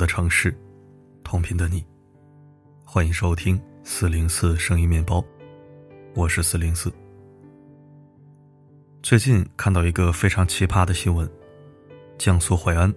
的城市，同频的你，欢迎收听四零四声音面包，我是四零四。最近看到一个非常奇葩的新闻：江苏淮安，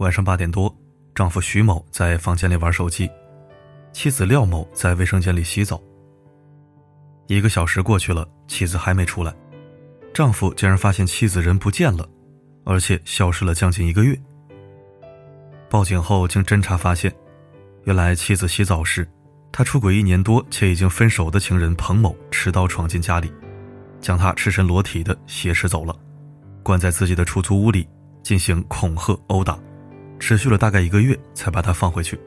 晚上八点多，丈夫徐某在房间里玩手机，妻子廖某在卫生间里洗澡。一个小时过去了，妻子还没出来，丈夫竟然发现妻子人不见了，而且消失了将近一个月。报警后，经侦查发现，原来妻子洗澡时，他出轨一年多且已经分手的情人彭某持刀闯进家里，将他赤身裸体的挟持走了，关在自己的出租屋里进行恐吓殴打，持续了大概一个月才把他放回去。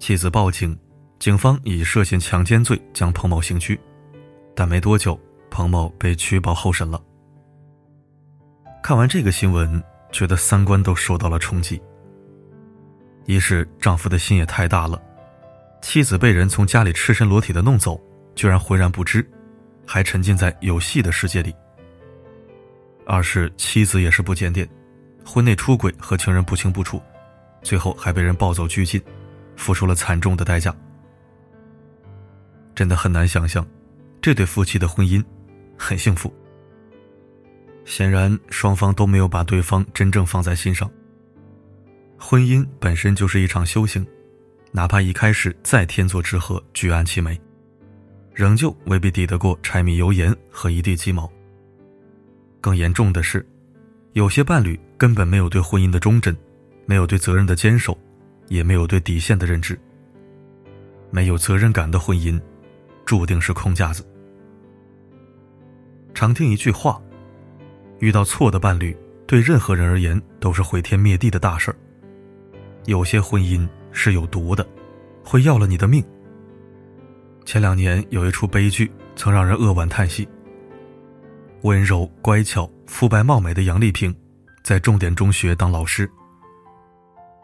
妻子报警，警方以涉嫌强奸罪将彭某刑拘，但没多久，彭某被取保候审了。看完这个新闻，觉得三观都受到了冲击。一是丈夫的心也太大了，妻子被人从家里赤身裸体的弄走，居然浑然不知，还沉浸在有戏的世界里。二是妻子也是不检点，婚内出轨和情人不清不楚，最后还被人抱走拘禁，付出了惨重的代价。真的很难想象，这对夫妻的婚姻很幸福。显然双方都没有把对方真正放在心上。婚姻本身就是一场修行，哪怕一开始再天作之合、举案齐眉，仍旧未必抵得过柴米油盐和一地鸡毛。更严重的是，有些伴侣根本没有对婚姻的忠贞，没有对责任的坚守，也没有对底线的认知。没有责任感的婚姻，注定是空架子。常听一句话：遇到错的伴侣，对任何人而言都是毁天灭地的大事儿。有些婚姻是有毒的，会要了你的命。前两年有一出悲剧，曾让人扼腕叹息。温柔乖巧、肤白貌美的杨丽萍，在重点中学当老师。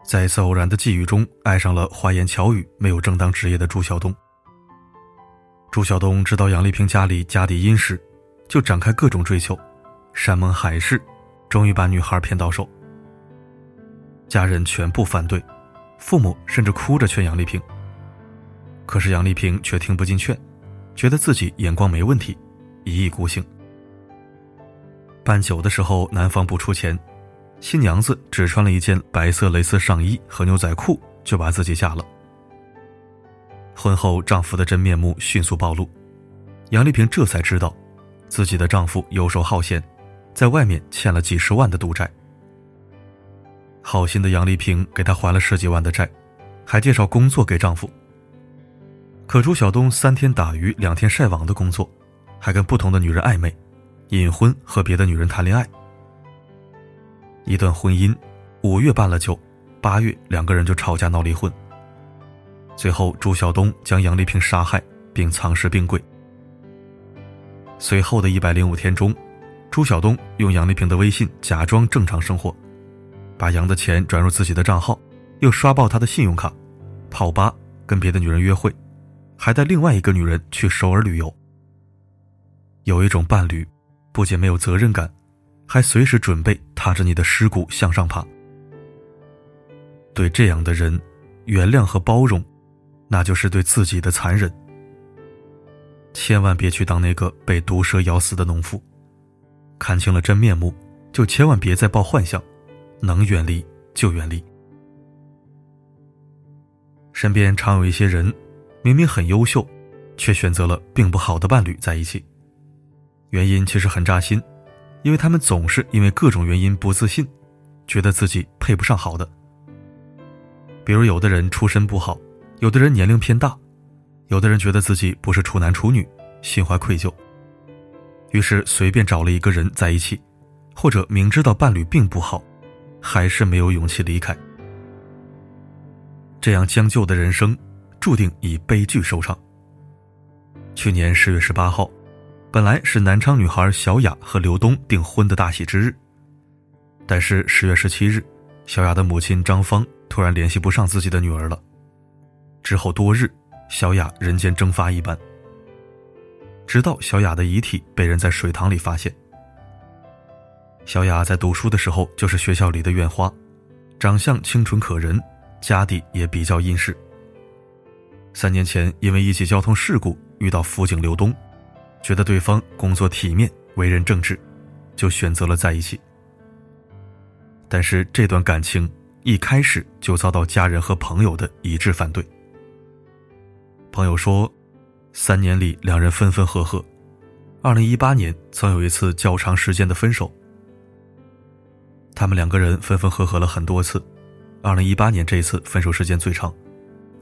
在一次偶然的际遇中，爱上了花言巧语、没有正当职业的朱晓东。朱晓东知道杨丽萍家里家底殷实，就展开各种追求，山盟海誓，终于把女孩骗到手。家人全部反对，父母甚至哭着劝杨丽萍。可是杨丽萍却听不进劝，觉得自己眼光没问题，一意孤行。办酒的时候，男方不出钱，新娘子只穿了一件白色蕾丝上衣和牛仔裤，就把自己嫁了。婚后，丈夫的真面目迅速暴露，杨丽萍这才知道，自己的丈夫游手好闲，在外面欠了几十万的赌债。好心的杨丽萍给她还了十几万的债，还介绍工作给丈夫。可朱晓东三天打鱼两天晒网的工作，还跟不同的女人暧昧，隐婚和别的女人谈恋爱。一段婚姻，五月办了酒，八月两个人就吵架闹离婚。最后朱晓东将杨丽萍杀害并藏尸冰柜。随后的一百零五天中，朱晓东用杨丽萍的微信假装正常生活。把杨的钱转入自己的账号，又刷爆他的信用卡，泡吧，跟别的女人约会，还带另外一个女人去首尔旅游。有一种伴侣，不仅没有责任感，还随时准备踏着你的尸骨向上爬。对这样的人，原谅和包容，那就是对自己的残忍。千万别去当那个被毒蛇咬死的农妇，看清了真面目，就千万别再抱幻想。能远离就远离。身边常有一些人，明明很优秀，却选择了并不好的伴侣在一起。原因其实很扎心，因为他们总是因为各种原因不自信，觉得自己配不上好的。比如，有的人出身不好，有的人年龄偏大，有的人觉得自己不是处男处女，心怀愧疚，于是随便找了一个人在一起，或者明知道伴侣并不好。还是没有勇气离开，这样将就的人生，注定以悲剧收场。去年十月十八号，本来是南昌女孩小雅和刘东订婚的大喜之日，但是十月十七日，小雅的母亲张芳突然联系不上自己的女儿了。之后多日，小雅人间蒸发一般，直到小雅的遗体被人在水塘里发现。小雅在读书的时候就是学校里的院花，长相清纯可人，家底也比较殷实。三年前因为一起交通事故遇到辅警刘东，觉得对方工作体面、为人正直，就选择了在一起。但是这段感情一开始就遭到家人和朋友的一致反对。朋友说，三年里两人分分合合，二零一八年曾有一次较长时间的分手。他们两个人分分合合了很多次，二零一八年这一次分手时间最长，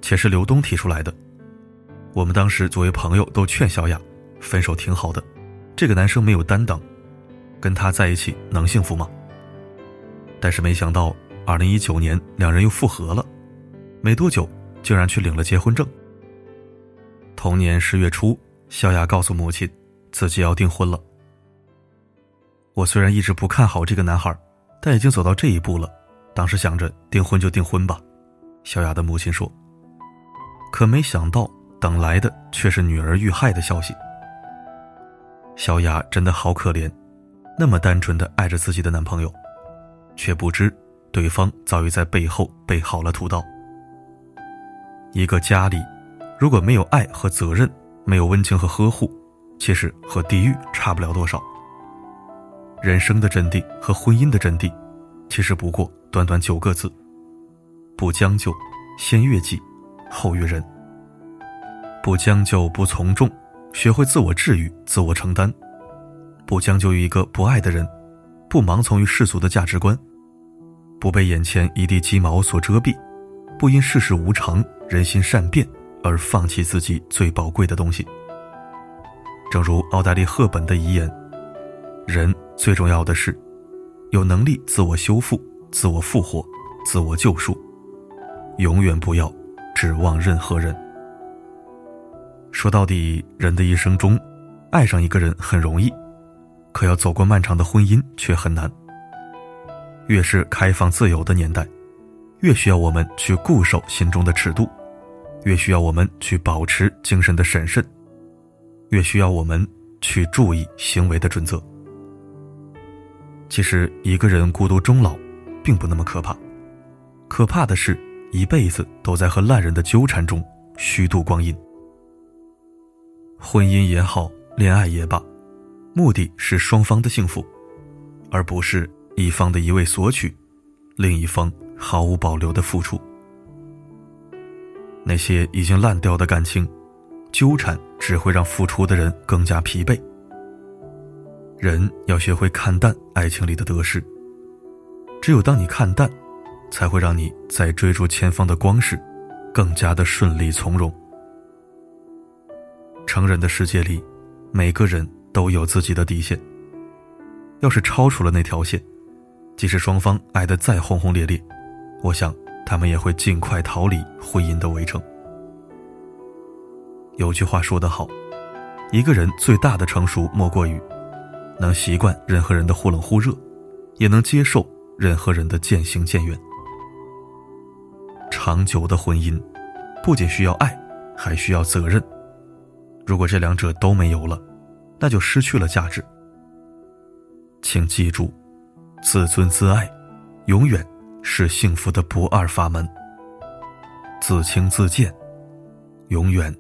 且是刘东提出来的。我们当时作为朋友都劝小雅，分手挺好的，这个男生没有担当，跟他在一起能幸福吗？但是没想到，二零一九年两人又复合了，没多久竟然去领了结婚证。同年十月初，小雅告诉母亲，自己要订婚了。我虽然一直不看好这个男孩，但已经走到这一步了，当时想着订婚就订婚吧。小雅的母亲说。可没想到，等来的却是女儿遇害的消息。小雅真的好可怜，那么单纯的爱着自己的男朋友。却不知，对方早已在背后备好了屠刀。一个家里，如果没有爱和责任，没有温情和呵护，其实和地狱差不了多少。人生的真谛和婚姻的真谛，其实不过短短九个字：不将就，先悦己，后悦人。不将就，不从众，学会自我治愈、自我承担。不将就于一个不爱的人，不盲从于世俗的价值观。不被眼前一地鸡毛所遮蔽，不因世事无常、人心善变而放弃自己最宝贵的东西。正如奥黛丽·赫本的遗言：“人最重要的是有能力自我修复、自我复活、自我救赎，永远不要指望任何人。”说到底，人的一生中，爱上一个人很容易，可要走过漫长的婚姻却很难。越是开放自由的年代，越需要我们去固守心中的尺度，越需要我们去保持精神的审慎，越需要我们去注意行为的准则。其实，一个人孤独终老，并不那么可怕，可怕的是一辈子都在和烂人的纠缠中虚度光阴。婚姻也好，恋爱也罢，目的是双方的幸福，而不是。一方的一味索取，另一方毫无保留的付出。那些已经烂掉的感情，纠缠只会让付出的人更加疲惫。人要学会看淡爱情里的得失，只有当你看淡，才会让你在追逐前方的光时，更加的顺利从容。成人的世界里，每个人都有自己的底线。要是超出了那条线，即使双方爱得再轰轰烈烈，我想他们也会尽快逃离婚姻的围城。有句话说得好，一个人最大的成熟莫过于能习惯任何人的忽冷忽热，也能接受任何人的渐行渐远。长久的婚姻不仅需要爱，还需要责任。如果这两者都没有了，那就失去了价值。请记住。自尊自爱，永远是幸福的不二法门。自轻自贱，永远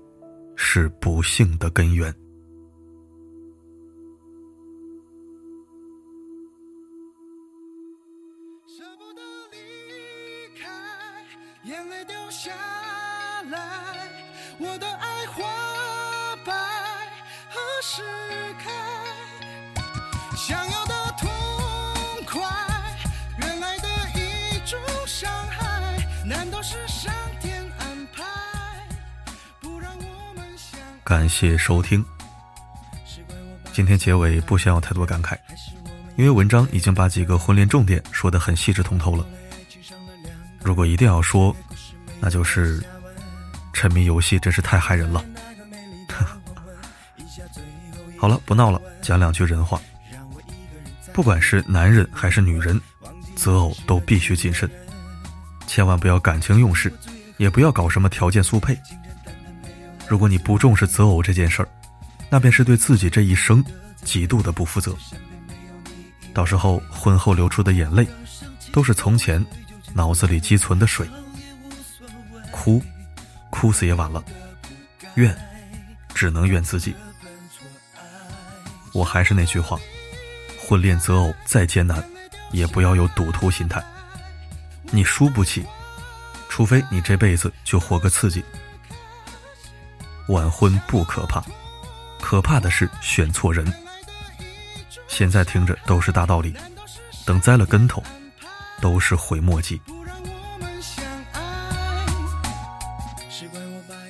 是不幸的根源。的爱花白何时开？想要。感谢收听。今天结尾不想有太多感慨，因为文章已经把几个婚恋重点说得很细致通透了。如果一定要说，那就是沉迷游戏真是太害人了。好了，不闹了，讲两句人话。不管是男人还是女人，择偶都必须谨慎，千万不要感情用事，也不要搞什么条件速配。如果你不重视择偶这件事儿，那便是对自己这一生极度的不负责。到时候婚后流出的眼泪，都是从前脑子里积存的水。哭，哭死也晚了。怨，只能怨自己。我还是那句话，婚恋择偶再艰难，也不要有赌徒心态。你输不起，除非你这辈子就活个刺激。晚婚不可怕，可怕的是选错人。现在听着都是大道理，等栽了跟头，都是悔莫及。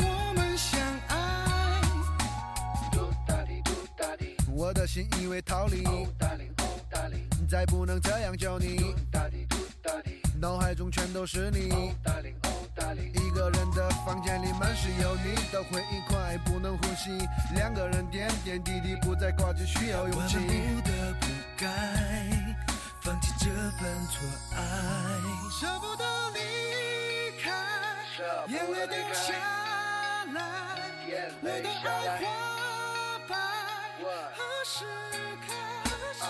我们相爱。我的心以为逃离，再不能这样叫你，脑海中全都是你。一个人的房间里满是有你的回忆，快不能呼吸。两个人点点滴滴不再挂着，需要勇气。我们不得不该放弃这份错爱，舍不得离眼泪掉下来，我的爱花瓣。何时开始？